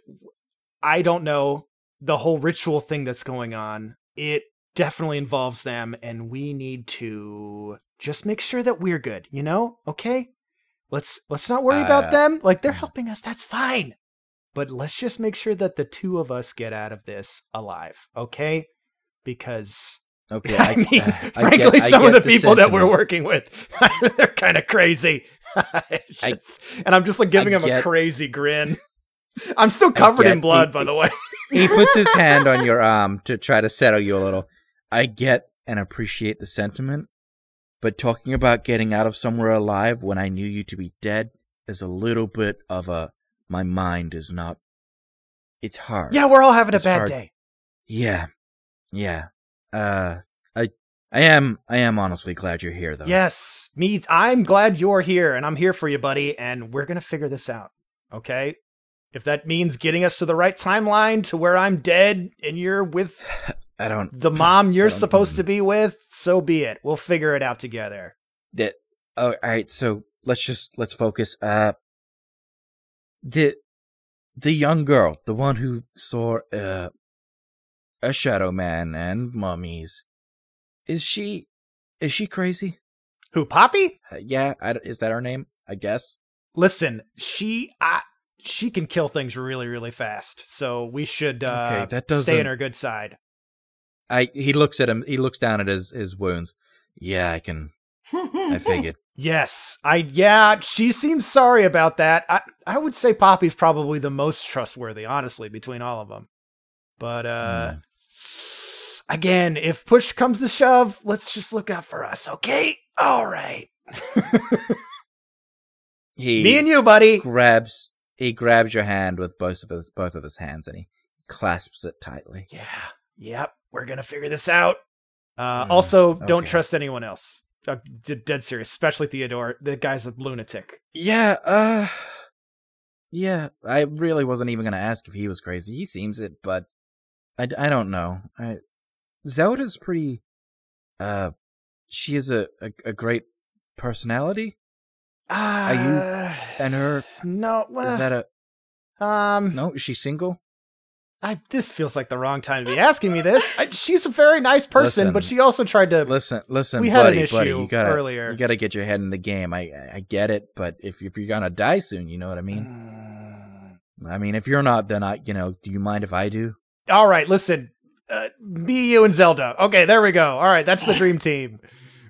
S6: I don't know the whole ritual thing that's going on. It definitely involves them and we need to just make sure that we're good, you know? Okay? Let's let's not worry
S8: Uh,
S6: about them. Like they're helping us. That's fine. But let's just make sure that the two of us get out of this alive, okay? Because
S8: Okay,
S6: I, mean,
S8: uh, I
S6: frankly,
S8: get- I
S6: some of
S8: get
S6: the people that we're working with, *laughs* they're kind of crazy. *laughs* It's
S8: I-
S6: just- and I'm just like giving
S8: I
S6: him a crazy grin. *laughs* I'm still covered in blood,
S8: he-
S6: by the way.
S8: he puts his hand on your arm to try to settle you a little. I get and appreciate the sentiment, but talking about getting out of somewhere alive when I knew you to be dead is a little bit of a my mind is not. It's hard.
S6: Yeah, we're all having a bad
S8: hard.
S6: day.
S8: Yeah. Yeah. Uh I I am I am honestly glad you're here though.
S6: Yes, me. I'm glad you're here, and I'm here for you, buddy. And we're gonna figure this out, okay? If that means getting us to the right timeline to where I'm dead and you're with *sighs*
S8: I don't
S6: the mom *laughs* you're supposed to be with, so be it. We'll figure it out together.
S8: that oh, all right so let's just let's focus uh the the young girl the one who saw uh a shadow man and mummies. Is she is she crazy?
S6: Who, Poppy?
S8: uh, yeah I, is that her name? I guess.
S6: Listen she I, she can kill things really really fast so we should uh
S8: Okay, that
S6: stay
S8: doesn't-
S6: in her good side.
S8: I he looks at him he looks down at his his wounds. Yeah i can i figured. *laughs*
S6: Yes i yeah she seems sorry about that. I i would say poppy's probably the most trustworthy honestly between all of them but uh
S8: Hmm.
S6: Again if push comes to shove let's just look out for us okay? All right. *laughs*
S8: He
S6: me and you buddy.
S8: grabs he grabs your hand with both of his both of his hands and he clasps it tightly.
S6: Yeah. Yep. We're gonna figure this out. Uh
S8: Hmm,
S6: also don't trust anyone else. I'm d- dead serious especially theodore. The guy's a lunatic.
S8: Yeah, uh Yeah, I really wasn't even going to ask if he was crazy. He seems it, but I, I don't know. I Zelda's pretty uh she is a a, a great personality
S6: Uh,
S8: you- and her
S6: no, well,
S8: is that a
S6: um,
S8: No, is she single?
S6: I this feels like the wrong time to be asking me this. I, she's a very nice person,
S8: Listen,
S6: but she also tried to.
S8: Listen, listen,
S6: we had an
S8: buddy, buddy,
S6: issue
S8: you gotta,
S6: earlier.
S8: You gotta get your head in the game. I, I get it, but if if you're gonna die soon, you know what I mean.
S6: Mm.
S8: I mean, if you're not, then I, you know, do you mind if I do?
S6: All right, listen, uh, me, you, and Zelda. Okay, there we go. All right, that's the dream team.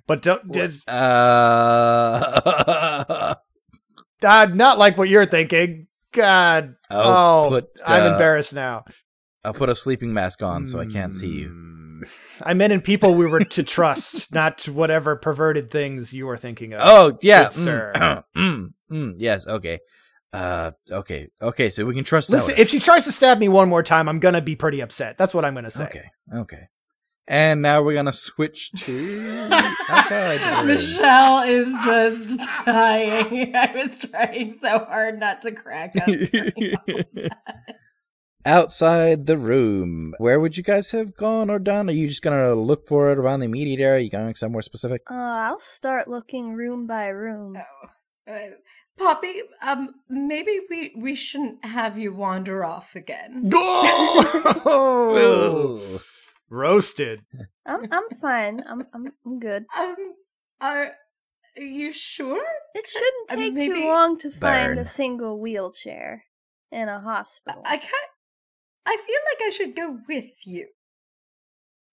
S6: But don't, *laughs* just,
S8: Uh, *laughs*
S6: uh, not like what you're thinking. God,
S8: I'll
S6: oh,
S8: put,
S6: I'm
S8: uh,
S6: embarrassed now.
S8: I'll put a sleeping mask on so I can't see you.
S6: Mm. I meant in people we were to trust, *laughs* not whatever perverted things you were thinking of.
S8: Oh yeah,
S6: Good sir.
S8: Mm, *clears throat* mm, mm, yes, okay. Uh, okay, okay. So we can trust.
S6: Listen,
S8: Zelda.
S6: if she tries to stab me one more time, I'm gonna be pretty upset. That's what I'm gonna say.
S8: Okay, okay. And now we're gonna switch to *laughs* outside. the room.
S4: Michelle is just dying. *laughs* I was trying so hard not to crack up. *laughs*
S8: outside the room. Where would you guys have gone or done? Are you just gonna look for it around the immediate area? Are you going somewhere specific?
S3: Uh, I'll start looking room by room.
S4: Uh, Poppy, um, maybe we we shouldn't have you wander off again. *laughs*
S6: Oh, roasted.
S3: I'm I'm fine. I'm I'm, I'm good.
S4: Um, are are you sure?
S3: It shouldn't
S4: Uh,
S3: take
S4: maybe-
S3: too long to find
S8: Burn.
S3: a single wheelchair in a hospital.
S4: I can't. I feel like I should go with you.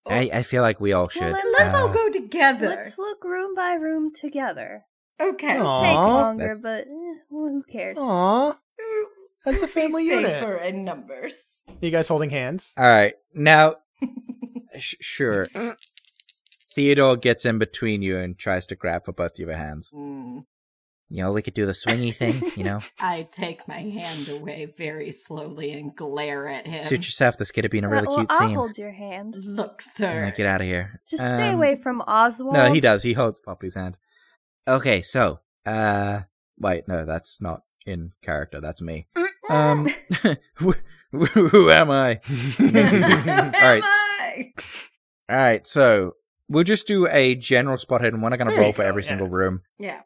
S8: I, I feel like we all should.
S3: then
S4: Let's all
S8: Uh,
S4: go together.
S3: Let's look room by room together.
S4: Okay.
S3: It'll take longer,
S8: that's-
S3: but eh, well, who cares?
S6: Aw, that's a
S4: Be
S6: family unit.
S4: safer in numbers.
S6: You guys holding hands?
S8: All right, now, *laughs* sh- sure. Theodore gets in between you and tries to grab for both of your hands.
S4: Mm.
S8: You know, we could do the swingy thing, you know? *laughs*
S4: I take my hand away very slowly and glare at him.
S8: Suit yourself, this could have been a really
S3: well,
S8: cute
S3: I'll
S8: scene.
S3: hold your hand.
S4: Look,
S8: Yeah,
S4: sir.
S8: get out of here.
S3: Just stay
S8: Um,
S3: away from Oswald.
S8: No, he does. He holds Poppy's hand. Okay, so, uh, wait, no, that's not in character. That's me. Um, *laughs* *laughs* who, who am I?
S4: Am
S8: right.
S4: I?
S8: All right, so we'll just do a general spot hidden. We're not going to roll for
S6: go,
S8: every
S6: yeah.
S8: single room.
S4: Yeah.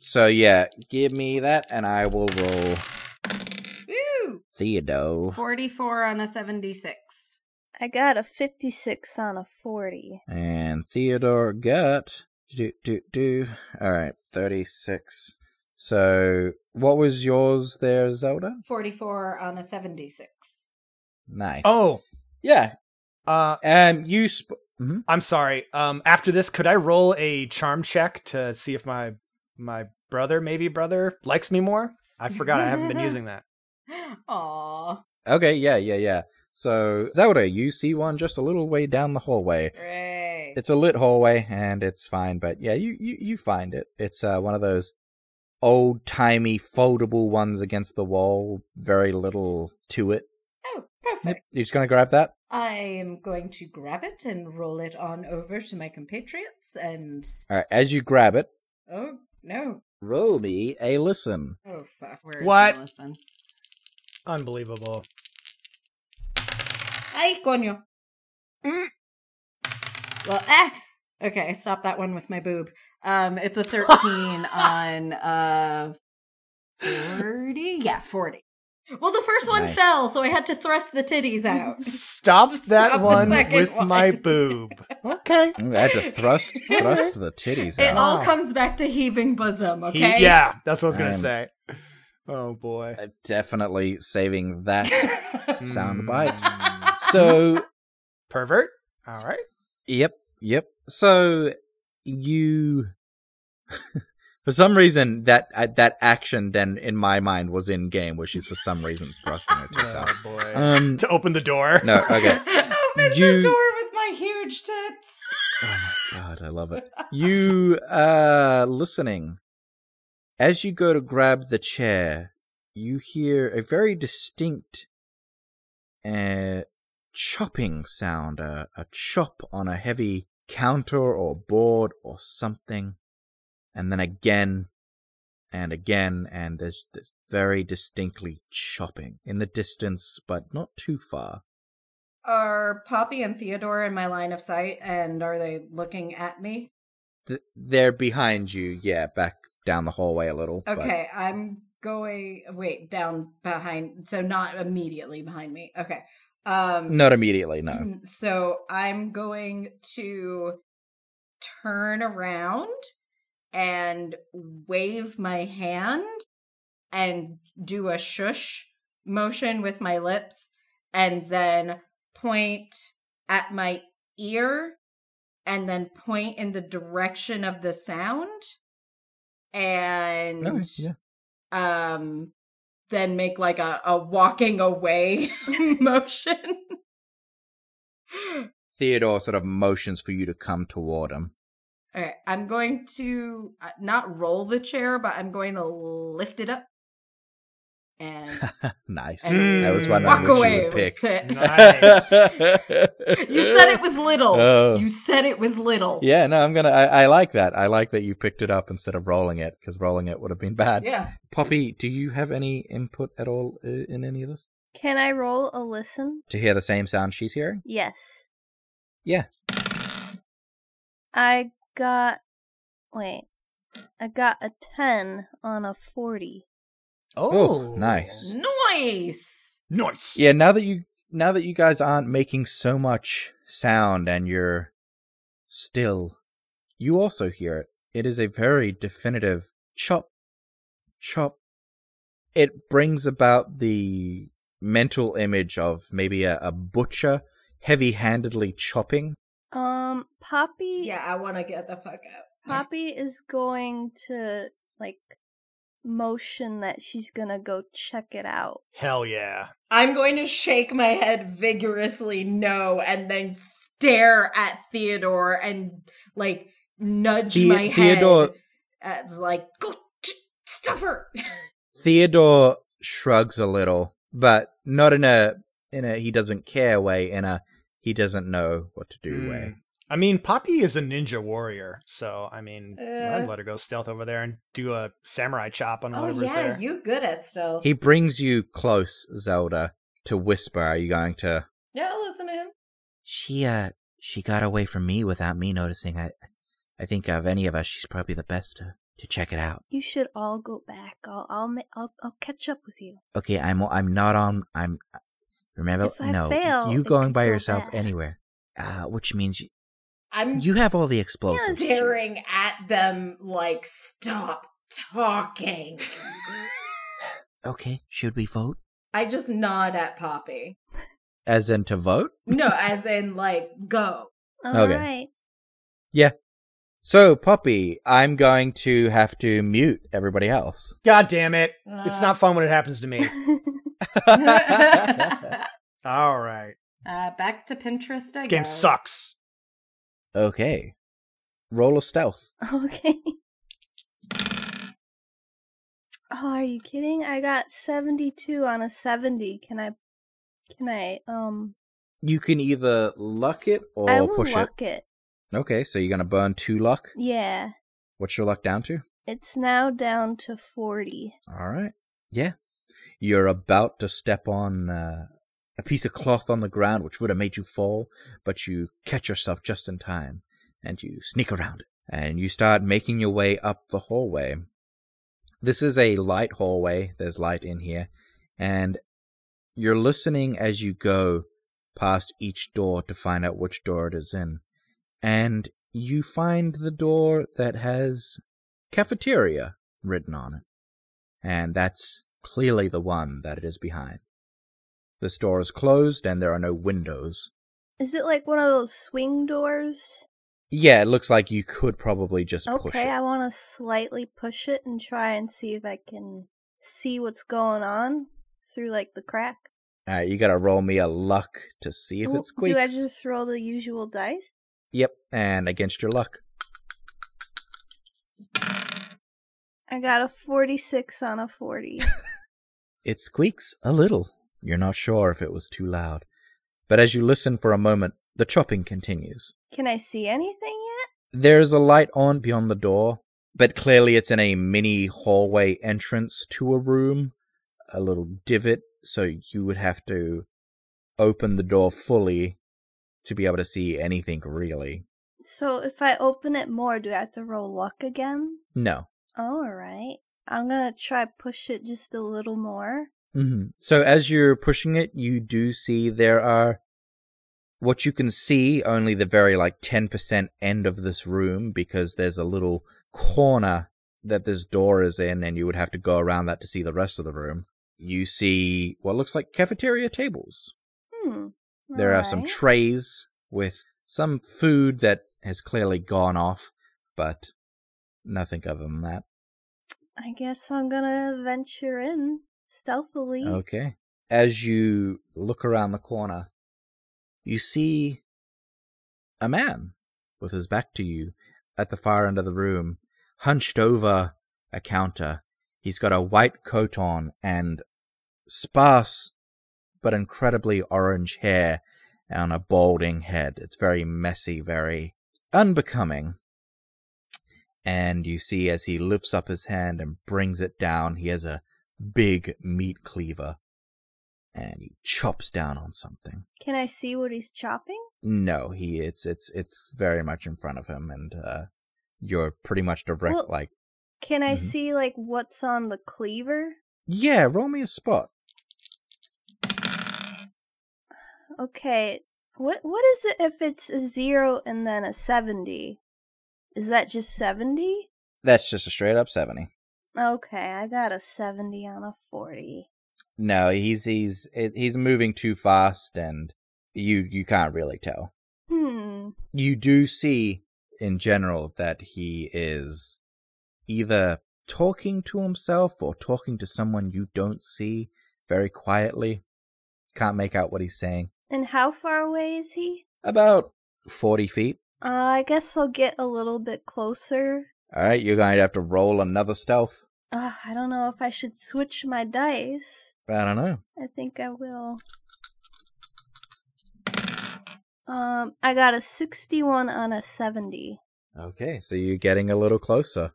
S8: So yeah, give me that, and I will roll
S4: Woo!
S8: Theodore
S4: 44 on a 76.
S3: I got a 56 on a 40.
S8: and Theodore got do do do. All right, thirty six. So what was yours there, Zelda?
S4: 44 on a 76.
S8: Nice.
S6: Oh,
S8: yeah.
S6: uh,
S8: Um, you. Sp- mhm.
S6: I'm sorry. Um, after this, could I roll a charm check to see if my my brother, maybe brother, likes me more? I forgot. I haven't been using that. *laughs* *laughs*
S4: Aw.
S8: Okay, yeah, yeah, yeah. So Zelda, you see one just a little way down the hallway.
S4: Great.
S8: It's a lit hallway and it's fine, but yeah, you you, you find it. It's uh, one of those old timey foldable ones against the wall. Very little to it.
S4: oh, perfect.
S8: You're just gonna grab that.
S4: I am going to grab it and roll it on over to my compatriots and.
S8: All right. As you grab it,
S4: Oh, no.
S8: roll me a listen.
S4: Oh, fuck. Where's
S6: What?
S4: my listen?
S6: Unbelievable.
S4: Ay, coño.
S6: Mm.
S4: Well, ah. Okay, stop that one with my boob. Um, it's a 13 *laughs* on, uh, 40? Yeah, 40. Well, the first one
S8: Nice.
S4: fell, so I had to thrust the titties *laughs* out.
S6: Stop
S4: Stop
S6: that
S4: the
S6: one
S4: second
S6: with my boob. Okay. *laughs*
S8: I had to thrust thrust the titties
S4: It
S8: out.
S4: all
S6: Wow.
S4: comes back to heaving bosom,
S6: He-
S4: okay?
S6: yeah, that's what I was gonna
S8: Um,
S6: say. Oh boy.
S8: Uh, Definitely saving that sound bite. So
S6: Pervert. All right.
S8: Yep, yep. So you, *laughs* for some reason, that uh, that action then in my mind was in game, where she's for some reason thrusting her tits out.
S6: Oh boy.
S8: Um,
S6: to open the door.
S8: no, okay. *laughs*
S4: Open
S8: You-
S4: the door with my huge tits.
S8: Oh my god, I love it. You uh listening. As you go to grab the chair, you hear a very distinct uh chopping sound, a, a chop on a heavy counter or board or something. And then again and again, and there's this very distinctly chopping in the distance, but not too far.
S4: Are Poppy and Theodore in my line of sight, and are they looking at me?
S8: Th- they're behind you, yeah, back down the hallway a little. but-
S4: Okay, I'm going. Wait, down behind. So not immediately behind me. Okay. Um.
S8: Not immediately, no. *clears throat*
S4: So I'm going to turn around and wave my hand and do a shush motion with my lips and then point at my ear and then point in the direction of the sound and
S8: Okay, yeah.
S4: um then make like a, a walking away *laughs* motion.
S8: Theodore sort of motions for you to come toward him.
S4: All right, I'm going to uh, not roll the chair, but I'm going to lift it up and *laughs*
S8: nice.
S4: And
S8: I was wondering
S4: walk
S8: which
S4: away
S8: you would pick.
S6: Nice. *laughs*
S4: you said it was little.
S8: Oh.
S4: You said it was little.
S8: Yeah, no, I'm gonna. I, I like that. I like that you picked it up instead of rolling it because rolling it would have been bad.
S4: Yeah.
S8: Poppy, do you have any input at all uh, in any of this?
S3: Can I roll a listen?
S8: To hear the same sound she's hearing?
S3: Yes.
S8: Yeah.
S3: I got. Wait. I got a 10 on a 40.
S8: Oh, nice.
S4: Nice.
S6: Nice.
S8: Yeah. Now that you now that you guys aren't making so much sound and you're still, you also hear it. It is a very definitive chop, chop. It brings about the mental image of maybe a, a butcher heavy-handedly chopping.
S3: Um, Poppy.
S4: Yeah, I want to get the fuck out.
S3: Poppy is going to, like, motion that she's gonna go check it out.
S6: Hell yeah.
S4: I'm going to shake my head vigorously no and then stare at Theodore and like nudge
S8: The-
S4: my
S8: Theodore-
S4: head as like go ch- Stop her! *laughs*
S8: Theodore shrugs a little, but not in a in a he doesn't care way, in a he doesn't know what to do
S6: Hmm.
S8: way.
S6: I mean, Poppy is a ninja warrior, so I mean,
S4: Uh.
S6: I'd let her go stealth over there and do a samurai chop on
S4: oh
S6: whatever's
S4: yeah,
S6: there.
S4: you good at stealth.
S8: He brings you close, Zelda, to whisper. Are you going to?
S4: yeah, I'll listen to him.
S8: She uh she got away from me without me noticing. I I think of any of us, she's probably the best to to check it out.
S3: You should all go back. I'll I'll I'll, I'll catch up with you.
S8: Okay, I'm I'm not on. I'm remember
S3: If I
S8: no
S3: fail,
S8: you going by
S3: go
S8: yourself
S3: bad.
S8: anywhere. Uh, which means you,
S4: I'm
S8: you have all the explosives.
S4: staring at them like stop talking. *laughs*
S8: Okay, should we vote?
S4: I just nod at Poppy.
S8: As in to vote?
S4: No, as in like go.
S3: All
S8: Okay.
S3: right.
S8: So, Poppy, I'm going to have to mute everybody else.
S6: God damn it! it's
S4: Uh.
S6: not fun when it happens to me. *laughs* All right,
S4: uh, back to Pinterest. I
S6: this game sucks.
S8: Okay. Roll a stealth. *laughs*
S3: okay. Oh, are you kidding? I got 72 on a 70. Can I can I um
S8: You can either luck it or push it.
S3: I will
S8: push
S3: luck it.
S8: it. Okay, so you're going to burn two luck.
S3: Yeah.
S8: What's your luck down to?
S3: It's now down to 40.
S8: All right. Yeah. You're about to step on uh, a piece of cloth on the ground, which would have made you fall, but you catch yourself just in time and you sneak around it. And you start making your way up the hallway. This is a light hallway. There's light in here. And you're listening as you go past each door to find out which door it is in. And you find the door that has cafeteria written on it and that's clearly the one that it is behind. This door is closed and there are no windows.
S3: Is it like one of those swing doors?
S8: Yeah, it looks like you could probably just push it. Okay.
S3: I want to slightly push it and try and see if I can see what's going on through like the crack.
S8: Alright, you gotta roll me a luck to see if
S3: Well,
S8: it squeaks.
S3: Do I just roll the usual dice?
S8: Yep, and against your luck.
S3: I got a 46 on a 40. *laughs*
S8: It squeaks a little. You're not sure if it was too loud. But as you listen for a moment, the chopping continues.
S3: Can I see anything yet?
S8: There's a light on beyond the door, but clearly it's in a mini hallway entrance to a room, a little divot, so you would have to open the door fully to be able to see anything really.
S3: So if I open it more, do I have to roll luck again?
S8: No.
S3: Alright. I'm gonna try push it just a little more.
S8: Hmm So as you're pushing it, you do see there are what you can see only the very like 10% end of this room because there's a little corner that this door is in and you would have to go around that to see the rest of the room. You see what looks like cafeteria tables.
S3: Hmm.
S8: There are some trays with some food that has clearly gone off, but nothing other than that.
S3: I guess I'm gonna venture in stealthily.
S8: Okay. As you look around the corner, you see a man with his back to you at the far end of the room, hunched over a counter. He's got a white coat on and sparse but incredibly orange hair and a balding head. It's very messy, very unbecoming. And you see as he lifts up his hand and brings it down, he has a big meat cleaver and he chops down on something.
S3: Can I see what he's chopping?
S8: No, he it's it's it's very much in front of him and uh you're pretty much direct
S3: Well-
S8: like
S3: Can I
S8: Mhm.
S3: see like what's on the cleaver?
S8: Yeah, roll me a spot.
S3: Okay. What what is it if it's a zero and then a seventy? Is that just seventy?
S8: That's just a straight up seventy.
S3: Okay, I got a seventy on a forty.
S8: No, he's he's he's moving too fast and you you can't really tell.
S3: Hmm.
S8: You do see in general that he is either talking to himself or talking to someone you don't see very quietly. Can't make out what he's saying.
S3: And how far away is he?
S8: About 40 feet.
S3: Uh, I guess I'll get a little bit closer.
S8: All right, you're going to have to roll another stealth.
S3: Uh, I don't know if I should switch my dice.
S8: I don't know.
S3: I think I will. Um, I got a 61 on a 70.
S8: Okay, so you're getting a little closer.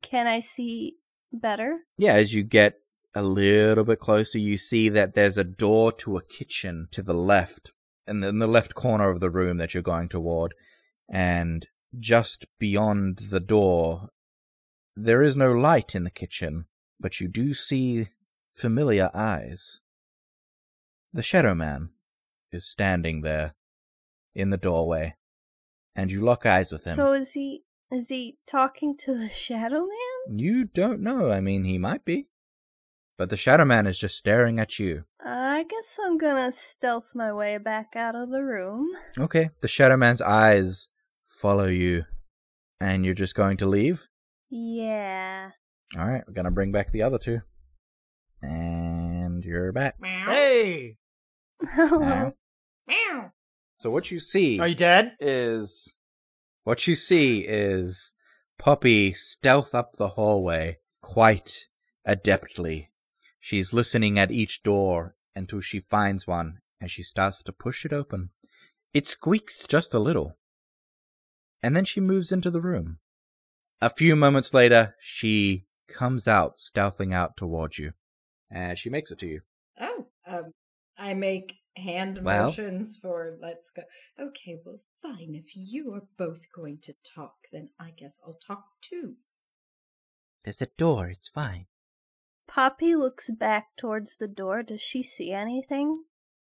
S3: Can I see better?
S8: Yeah, as you get a little bit closer, you see that there's a door to a kitchen to the left, and in the left corner of the room that you're going toward. And just beyond the door, there is no light in the kitchen, but you do see familiar eyes. The Shadow Man is standing there in the doorway, and you lock eyes with him.
S3: So is he is he talking to the Shadow Man?
S8: You don't know. I mean, he might be. But the Shadow Man is just staring at you.
S3: I guess I'm gonna stealth my way back out of the room.
S8: Okay, the Shadow Man's eyes follow you. And you're just going to leave?
S3: Yeah.
S8: Alright, we're gonna bring back the other two. And you're back.
S6: Hey, *laughs*
S8: Now. So what you see
S6: are you dead?
S8: is what you see is Poppy stealth up the hallway quite adeptly. She's listening at each door until she finds one and she starts to push it open. It squeaks just a little. And then she moves into the room. A few moments later, she comes out, stealthing out towards you. And she makes it to you.
S4: Oh, um, I make hand
S8: Well?
S4: motions for let's go. Okay, well, fine. If you are both going to talk, then I guess I'll talk too.
S8: There's a door, it's fine.
S3: Poppy looks back towards the door. Does she see anything?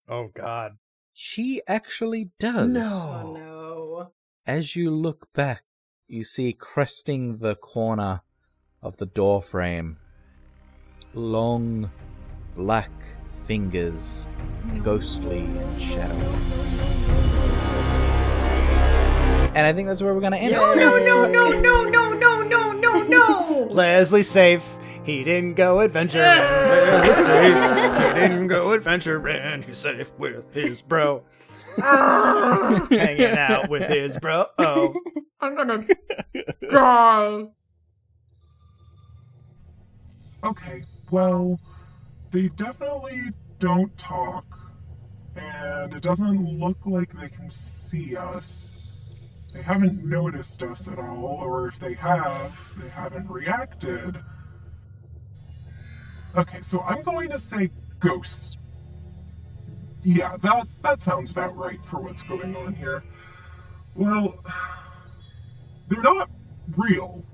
S6: Oh God.
S8: She actually does.
S6: No.
S4: Oh no.
S8: As you look back, you see cresting the corner of the door frame long black fingers, ghostly and shadowy. And I think that's where we're gonna end
S4: No, no, no, no, no, no, no, no, no, no. *laughs*
S6: Leslie's safe. He didn't go adventuring. *laughs* Leslie's safe. He didn't go adventuring. He's safe with his bro. Ah. *laughs* Hanging out with his bro. Oh. *laughs*
S4: I'm gonna *laughs* die.
S2: Okay, well, they definitely don't talk, and it doesn't look like they can see us. They haven't noticed us at all, or if they have, they haven't reacted. Okay, so I'm going to say ghosts. Yeah, that that sounds about right for what's going on here. Well, they're not real.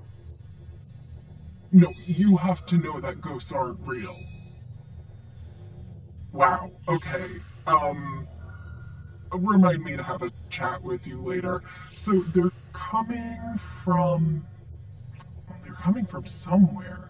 S2: No, you have to know that ghosts aren't real. Wow, okay. Um remind me to have a chat with you later. So they're coming from they're coming from somewhere.